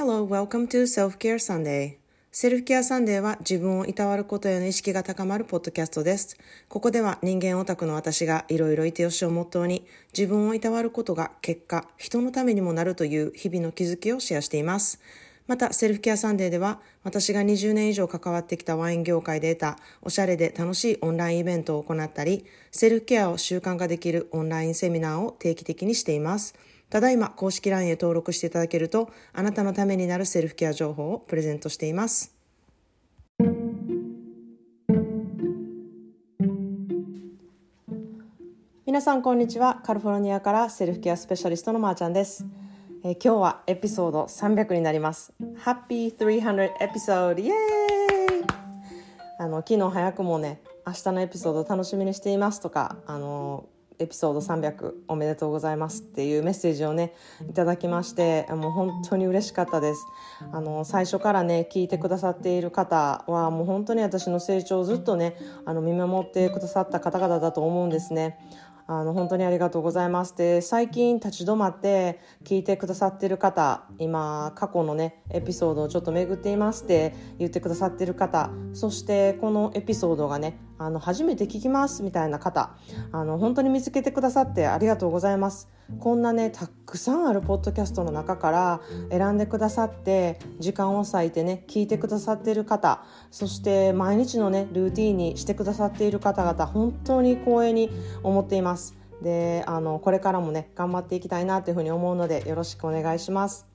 Hello, welcome to Self-Care Sunday. セルフケアサンデーは自分をいたわることへの意識が高まるポッドキャストです。ここでは人間オタクの私がいろいろいてよしをモットーに自分をいたわることが結果、人のためにもなるという日々の気づきをシェアしています。また、セルフケアサンデーでは、私が20年以上関わってきたワイン業界で得たおしゃれで楽しいオンラインイベントを行ったり、セルフケアを習慣化できるオンラインセミナーを定期的にしています。ただいま公式 LINE へ登録していただけると、あなたのためになるセルフケア情報をプレゼントしています。皆さんこんにちは。カリフォルニアからセルフケアスペシャリストのまーちゃんです。えー、今日はエピソード300になります。Happy 300エピソードイエーイあの昨日早くもね明日のエピソード楽しみにしていますとかあのエピソード300おめでとうございますっていうメッセージをねいただきましてもう本当に嬉しかったです。あの最初からね聞いてくださっている方はもう本当に私の成長をずっとねあの見守ってくださった方々だと思うんですね。あの本当にありがとうございますで最近立ち止まって聞いてくださってる方今過去のねエピソードをちょっと巡っていますって言ってくださってる方そしてこのエピソードがねあの初めて聞きますみたいな方あの本当に見つけてくださってありがとうございます。こんなねたくさんあるポッドキャストの中から選んでくださって時間を割いてね聞いてくださってる方そして毎日のねルーティンにしてくださっている方々本当に光栄に思っています。であのこれからもね頑張っていきたいなというふうに思うのでよろしくお願いします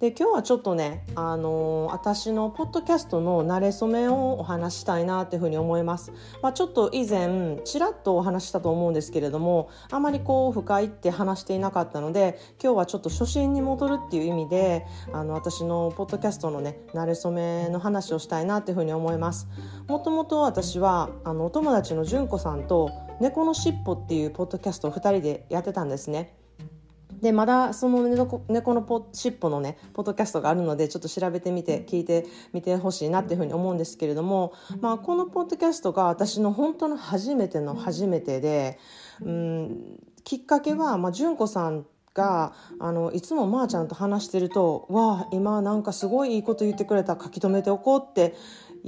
で今日はちょっとね、あのー、私のポッドキャストの慣れ初めをお話したいなっていうふうに思います。まあ、ちょっと以前ちらっとお話したと思うんですけれどもあまりこう深いって話していなかったので今日はちょっと初心に戻るっていう意味であの私のポッドキャストのね慣れ初めの話をしたいなっていうふうに思います。もともと私はあのお友達の純子さんと「猫のしっぽ」っていうポッドキャストを2人でやってたんですね。でまだその猫猫のポ尻尾のねポッドキャストがあるのでちょっと調べてみて聞いてみてほしいなっていうふうに思うんですけれども、まあ、このポッドキャストが私の本当の初めての初めてでうんきっかけは、まあ、純子さんがあのいつもまーちゃんと話してると「わあ今なんかすごいいいこと言ってくれた書き留めておこう」って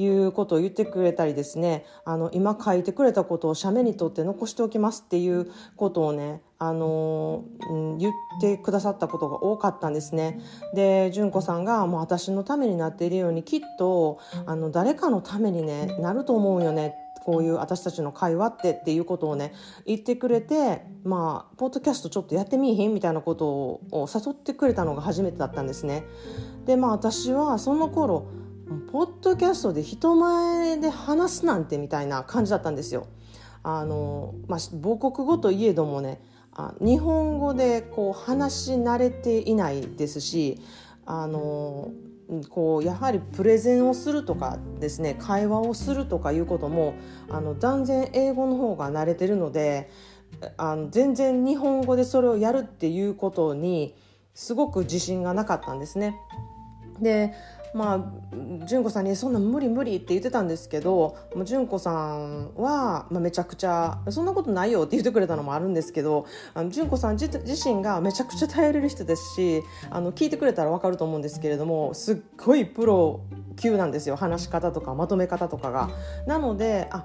いうことを言ってくれたりですねあの今書いてくれたことを写メにとって残しておきますっていうことをねあの、うん、言ってくださったことが多かったんですね。で純子さんがもう私のためになっているようにきっとあの誰かのために、ね、なると思うよねこういう私たちの会話ってっていうことをね言ってくれてまあポッドキャストちょっとやってみいひんみたいなことを誘ってくれたのが初めてだったんですね。でまあ私はその頃ポッドキャストで人前で話すなんてみたいな感じだったんですよ。あのまあ、母国語といえどもねあ日本語でこう話し慣れていないですしあのこうやはりプレゼンをするとかですね会話をするとかいうこともあの断然英語の方が慣れてるのであの全然日本語でそれをやるっていうことにすごく自信がなかったんですね。でまあ純子さんに「そんな無理無理」って言ってたんですけど純子さんは、まあ、めちゃくちゃ「そんなことないよ」って言ってくれたのもあるんですけどあの純子さん自身がめちゃくちゃ頼れる人ですしあの聞いてくれたら分かると思うんですけれどもすっごいプロ級なんですよ話し方とかまとめ方とかが。なのであ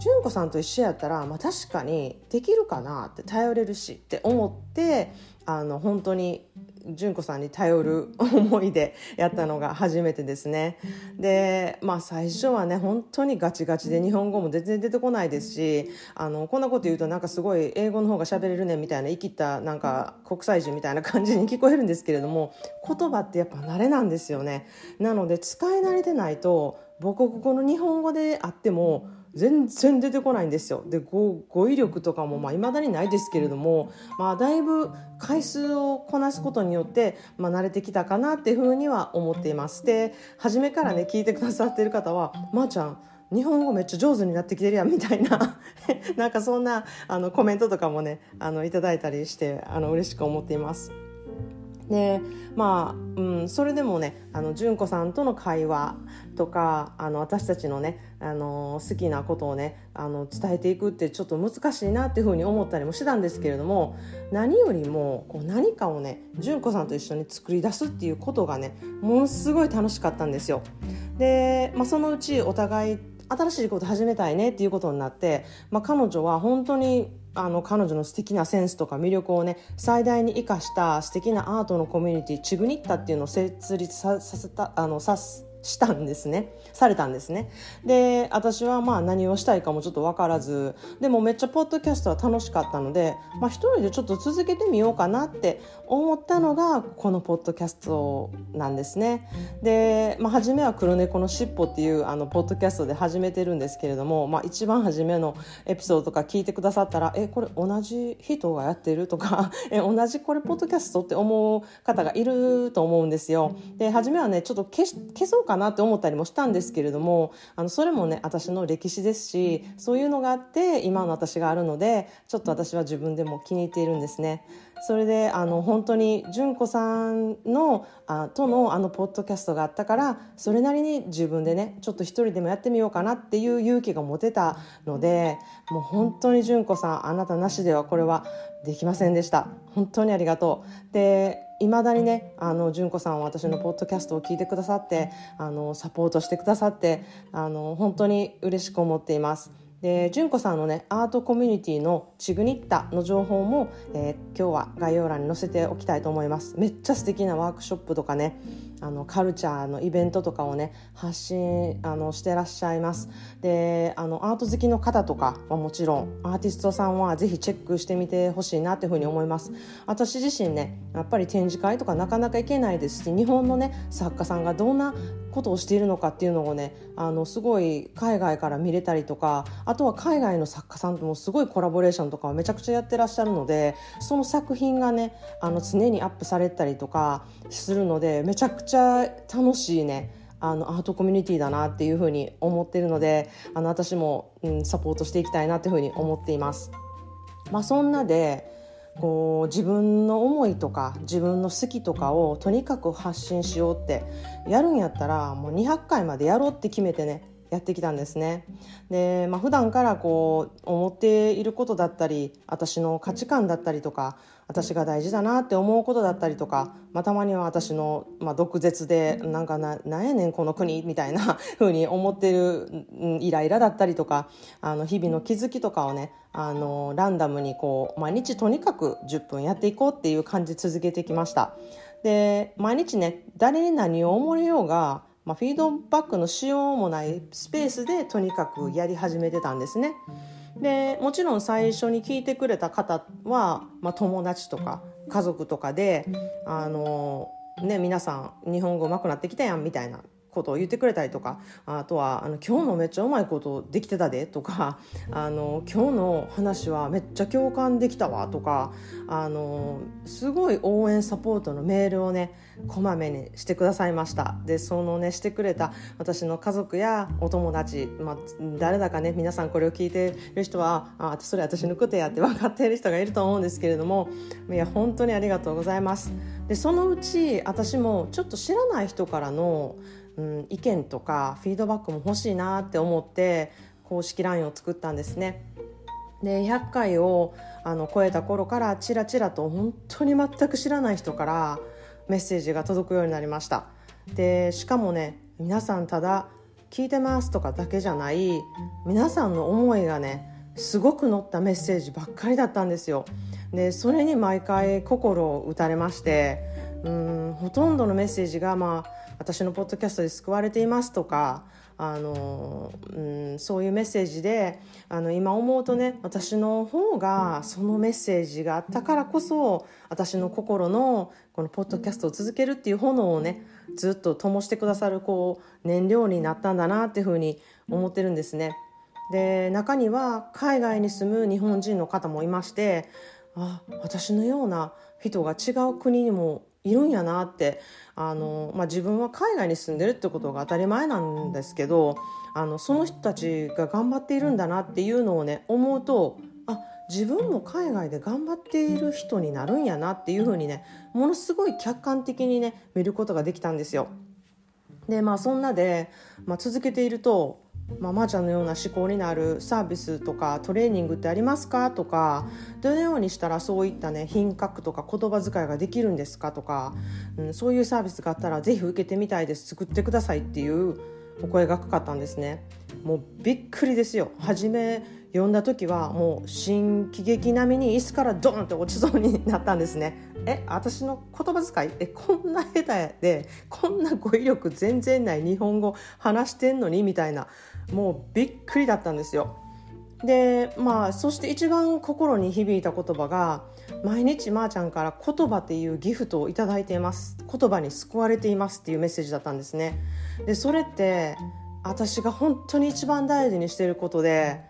純子さんと一緒やったら、まあ、確かにできるかなって頼れるしって思ってあの本当に純子さんに頼る思いでやったのが初めてですね。でまあ最初はね本当にガチガチで日本語も全然出てこないですしあのこんなこと言うとなんかすごい英語の方が喋れるねみたいな生きたなんか国際人みたいな感じに聞こえるんですけれども言葉ってやっぱ慣れなんですよね。なので使い慣れてないと母国語の日本語であっても全然出てこないんですよで語彙力とかもいまあ未だにないですけれども、まあ、だいぶ回数をこなすことによって、まあ、慣れてきたかなっていうふうには思っていますで初めからね聞いてくださってる方は「まー、あ、ちゃん日本語めっちゃ上手になってきてるやんみたいな なんかそんなあのコメントとかもねあのいただいたりしてあの嬉しく思っています。でまあ、うん、それでもねあの純子さんとの会話とかあの私たちのねあの好きなことをねあの伝えていくってちょっと難しいなっていうふうに思ったりもしてたんですけれども何よりもこう何かをね純子さんと一緒に作り出すっていうことがねものすごい楽しかったんですよ。で、まあ、そのうちお互い新しいこと始めたいねっていうことになって、まあ、彼女は本当にあの彼女の素敵なセンスとか魅力をね最大に生かした素敵なアートのコミュニティチグニッタっていうのを設立させたあのさすしたんですねされたんですねで私はまあ何をしたいかもちょっと分からずでもめっちゃポッドキャストは楽しかったので、まあ、一人でちょっと続けてみようかなって思ったのがこのポッドキャストなんですねで、まあ、初めは「黒猫のしっぽ」っていうあのポッドキャストで始めてるんですけれども、まあ、一番初めのエピソードとか聞いてくださったら「えこれ同じ人がやってる?」とか「え同じこれポッドキャスト?」って思う方がいると思うんですよで初めはねちょっと消消そうかなって思ったりもしたんですけれどもあのそれもね私の歴史ですしそういうのがあって今の私があるのでちょっと私は自分でも気に入っているんですね。それであの本当に純子さんのあとのあのポッドキャストがあったからそれなりに自分でねちょっと一人でもやってみようかなっていう勇気が持てたのでもう本当に純子さんあなたなしではこれはできませんでした本当にありがとうでいまだにねあの純子さんは私のポッドキャストを聞いてくださってあのサポートしてくださってあの本当に嬉しく思っています。で純子さんのねアートコミュニティのチグニッタの情報も、えー、今日は概要欄に載せておきたいと思います。めっちゃ素敵なワークショップとかねあのカルチャーのイベントとかをね発信あのしてらっしゃいます。であのアート好きの方とかはもちろんアーティストさんはぜひチェックしてみてほしいなっていうふうに思います。私自身ねやっぱり展示会とかなかなか行けないですし日本のね作家さんがどんなことをしているのかっていうのをねあのすごい海外から見れたりとかあとは海外の作家さんともすごいコラボレーションとかをめちゃくちゃやってらっしゃるのでその作品がねあの常にアップされたりとかするのでめちゃくちゃちゃ楽しいねあのアートコミュニティだなっていうふうに思ってるのであの私も、うん、サポートしていきたいなっていうふうに思っています。まあ、そんなでこう自分の思いとか自分の好きとかをとにかく発信しようってやるんやったらもう200回までやろうって決めてねやってきたんですね。で、まあ、普段からこう思っていることだったり私の価値観だったりとか私が大事だなって思うことだったりとか、まあ、たまには私の、まあ、毒舌でなんかななんやねんこの国みたいな風に思ってる、うん、イライラだったりとかあの日々の気づきとかをねあのランダムにこう毎日とにかく10分やっていこうっていう感じ続けてきました。で毎日ね誰に何を思われようがまあ、フィードバックのしようもないスペースでとにかくやり始めてたんですね。でもちろん最初に聞いてくれた方は、まあ、友達とか家族とかであの、ね、皆さん日本語うまくなってきたやんみたいなことを言ってくれたりとかあとはあの「今日のめっちゃうまいことできてたで」とか あの「今日の話はめっちゃ共感できたわ」とかあのすごい応援サポートのメールをねこまめにしてくださいました。でそのねしてくれた私の家族やお友達、まあ、誰だかね皆さんこれを聞いてる人はあそれ私のことやって 分かっている人がいると思うんですけれどもいや本当にありがとうございます。でそのうち私もちょっと知らない人からのうん、意見とかフィードバックも欲しいなって思って公式 LINE を作ったんですね。で100回をあの超えた頃からチラチラと本当に全く知らない人からメッセージが届くようになりましたでしかもね皆さんただ聞いてますとかだけじゃない皆さんの思いがねすごく乗ったメッセージばっかりだったんですよでそれに毎回心を打たれましてうんほとんどのメッセージがまあ私のポッドキャストで救われていますとかあの、うん、そういうメッセージであの今思うとね私の方がそのメッセージがあったからこそ私の心のこのポッドキャストを続けるっていう炎をねずっと灯してくださるこう燃料になったんだなっていうふうに思ってるんですね。で中には海外に住む日本人の方もいましてあ私のような人が違う国にもいるんやなってあの、まあ、自分は海外に住んでるってことが当たり前なんですけどあのその人たちが頑張っているんだなっていうのをね思うとあ自分も海外で頑張っている人になるんやなっていう風にねものすごい客観的にね見ることができたんですよ。でまあそんなで、まあ、続けているとまあ、まーちゃんのような思考になるサービスとかトレーニングってありますか？とかどのようにしたらそういったね品格とか言葉遣いができるんですか？とか、うん、そういうサービスがあったらぜひ受けてみたいです。作ってくださいっていうお声がかかったんですね。もうびっくりですよ。初め読んだ時はもう新喜劇並みに椅子からドーンって落ちそうになったんですね。え私の言葉遣い？えこんな下手でこんな語彙力全然ない日本語話してんのに？みたいな。もうびっくりだったんですよ。でまあそして一番心に響いた言葉が毎日まーちゃんから言葉っていうギフトを頂いています。言葉に救われていますっていうメッセージだったんですね。でそれって私が本当に一番大事にしていることで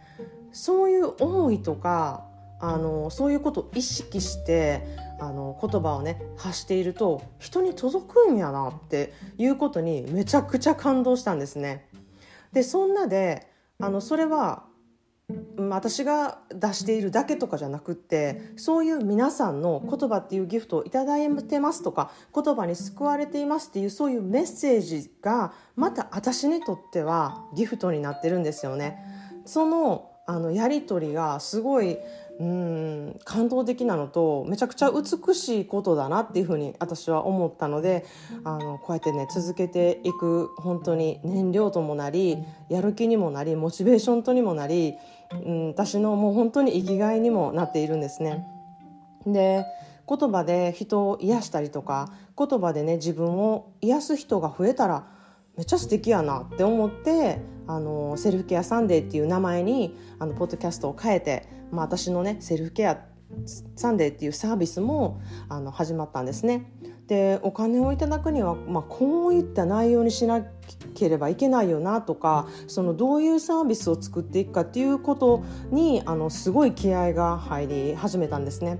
そういう思いとかあのそういうことを意識してあの言葉をね発していると人に届くんやなっていうことにめちゃくちゃ感動したんですね。でそんなであのそれは私が出しているだけとかじゃなくってそういう皆さんの言葉っていうギフトを頂いてますとか言葉に救われていますっていうそういうメッセージがまた私にとってはギフトになってるんですよね。そのあのやり取りがすごいうん感動的なのとめちゃくちゃ美しいことだなっていうふうに私は思ったのであのこうやってね続けていく本当に燃料ともなりやる気にもなりモチベーションとにもなり、うん、私のもう本当に生きがいにもなっているんですね。で言葉で人を癒したりとか言葉でね自分を癒す人が増えたらめっちゃ素敵やなって思ってあのセルフケアサンデーっていう名前にあのポッドキャストを変えて、まあ、私のねセルフケアサンデーっていうサービスもあの始まったんですね。でお金をいただくには、まあ、こういった内容にしなければいけないよなとかそのどういうサービスを作っていくかっていうことにあのすごい気合が入り始めたんですね。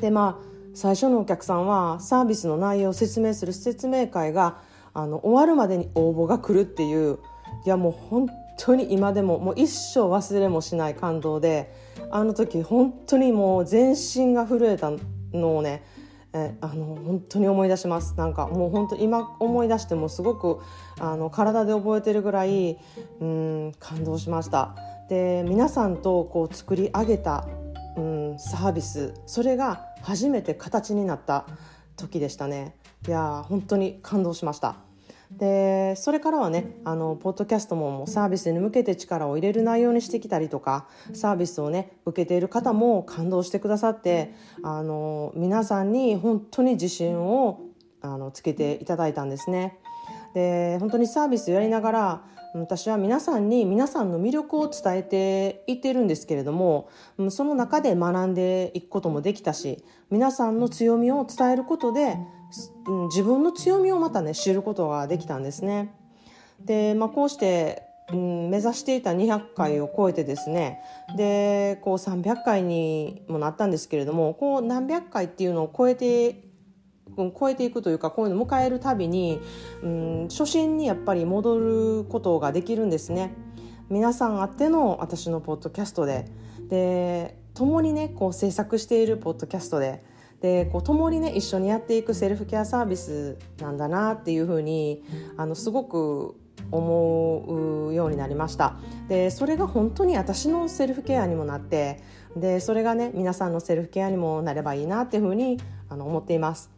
でまあ最初のお客さんはサービスの内容を説明する説明会があの終わるまでに応募が来るっていういやもう本当に今でももう一生忘れもしない感動であの時本当にもう全身が震えたのをねえあの本当に思い出します。なんかもう本当今思い出してもすごくあの体で覚えてるぐらいうん感動しました。で皆さんとこう作り上げたうんサービスそれが初めて形になった時でしたね。いや本当に感動しました。でそれからはねあのポッドキャストももうサービスに向けて力を入れる内容にしてきたりとかサービスをね受けている方も感動してくださってあの皆さんに本当に自信をあのつけていただいたんですね。で本当にサービスやりながら私は皆さんに皆さんの魅力を伝えていってるんですけれどもその中で学んでいくこともできたし皆さんの強みを伝えることで自分の強みをまたね知ることができたんですね。で、まあ、こうして、目指していた200回を超えてですねでこう300回にもなったんですけれどもこう何百回っていうのを超えて超えていくというかこういうのを迎えるたびに、うん、初心にやっぱり戻ることができるんですね。皆さんあっての私のポッドキャストでで共にねこう制作しているポッドキャストででこう共にね一緒にやっていくセルフケアサービスなんだなっていうふうにあのすごく思うようになりました。でそれが本当に私のセルフケアにもなってでそれがね皆さんのセルフケアにもなればいいなっていうふうにあの思っています。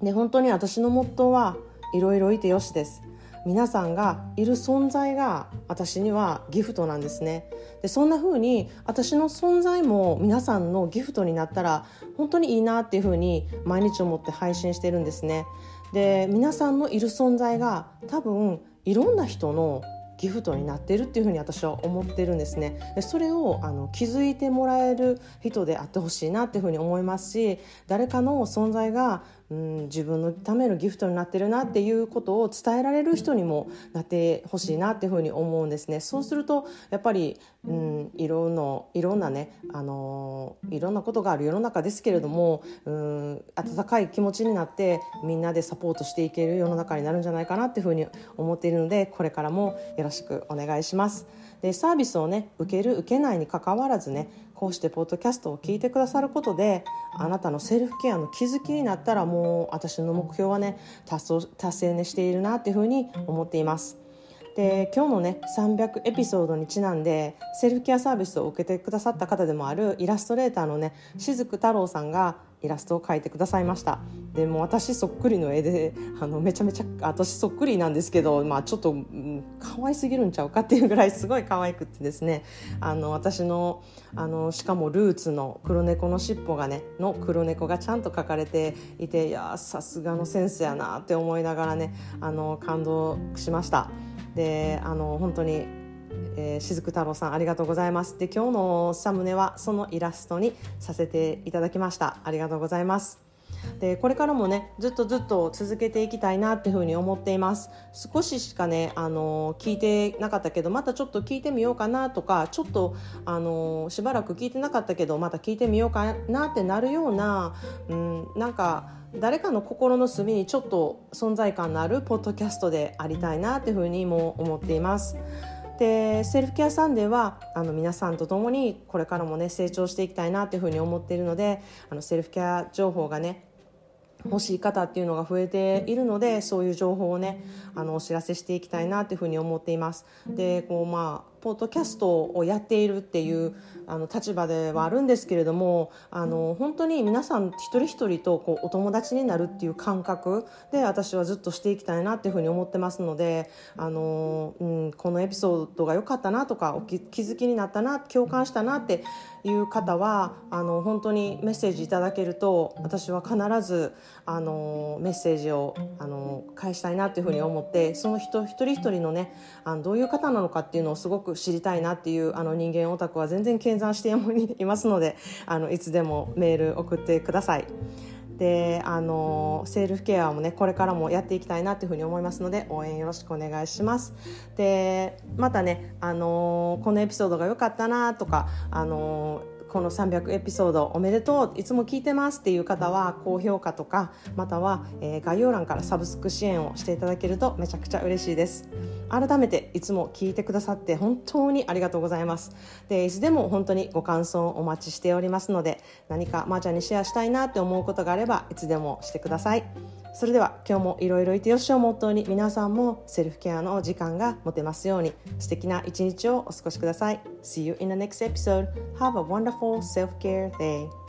で本当に私のモットーはいろいろいてよしです。皆さんがいる存在が私にはギフトなんですね。でそんな風に私の存在も皆さんのギフトになったら本当にいいなっていう風に毎日思って配信してるんですね。で皆さんのいる存在が多分いろんな人のギフトになっているっていうふうに私は思ってるんですね。でそれをあの気づいてもらえる人であってほしいなっていうふうに思いますし誰かの存在がうん、自分のためのギフトになってるなっていうことを伝えられる人にもなってほしいなっていうふうに思うんですね。そうするとやっぱり、うん、いろんないろんなね、あのいろんなことがある世の中ですけれども、うん、温かい気持ちになってみんなでサポートしていける世の中になるんじゃないかなっていうふうに思っているのでこれからもよろしくお願いします。でサービスをね受ける受けないにかかわらずねこうしてポッドキャストを聞いてくださることであなたのセルフケアの気づきになったらもう私の目標はね達成ねしているなっていうふうに思っています。で今日のね300エピソードにちなんでセルフケアサービスを受けてくださった方でもあるイラストレーターのね雫太郎さんがイラストを描いてくださいましたでも私そっくりの絵であのめちゃめちゃ私そっくりなんですけど、まあ、ちょっと、うん、可愛すぎるんちゃうかっていうぐらいすごい可愛くってですねあの私のあのしかもルーツの黒猫の尻尾がねの黒猫がちゃんと描かれていていやさすがのセンスやなって思いながらねあの感動しました。であの本当に、えー、雫太郎さんありがとうございます。で今日のサムネはそのイラストにさせていただきました。ありがとうございます。でこれからもねずっとずっと続けていきたいなっていうふうに思っています。少ししかねあの聞いてなかったけどまたちょっと聞いてみようかなとかちょっとあのしばらく聞いてなかったけどまた聞いてみようかなってなるような、うん、なんか誰かの心の隅にちょっと存在感のあるポッドキャストでありたいなっていうふうにも思っています。でセルフケアサンデーはあの皆さんと共にこれからもね成長していきたいなっていうふうに思っているのであのセルフケア情報がね欲しい方っていうのが増えているのでそういう情報をねあのお知らせしていきたいなというふうに思っています。でこうまあポッドキャストをやっているっていうあの立場ではあるんですけれどもあの本当に皆さん一人一人とこうお友達になるっていう感覚で私はずっとしていきたいなっていうふうに思ってますのであの、うん、このエピソードが良かったなとかお気づきになったな共感したなっていう方はあの本当にメッセージいただけると私は必ずあのメッセージをあの返したいなっていうふうに思ってその人一人一人のねあのどういう方なのかっていうのをすごく知りたいなっていうあの人間オタクは全然見算していますのであのいつでもメール送ってください。であのセルフケアもねこれからもやっていきたいなというふうに思いますので応援よろしくお願いしますでまたねあのこのエピソードが良かったなとかあのこの300エピソードおめでとういつも聞いてますっていう方は高評価とかまたは、えー、概要欄からサブスク支援をしていただけるとめちゃくちゃ嬉しいです。改めていつも聞いてくださって本当にありがとうございます。でいつでも本当にご感想をお待ちしておりますので何かまーちゃんにシェアしたいなって思うことがあればいつでもしてください。それでは今日もいろいろいてよしをモットーに皆さんもセルフケアの時間が持てますように素敵な一日をお過ごしください See you in the next episode. Have a wonderful self-care day.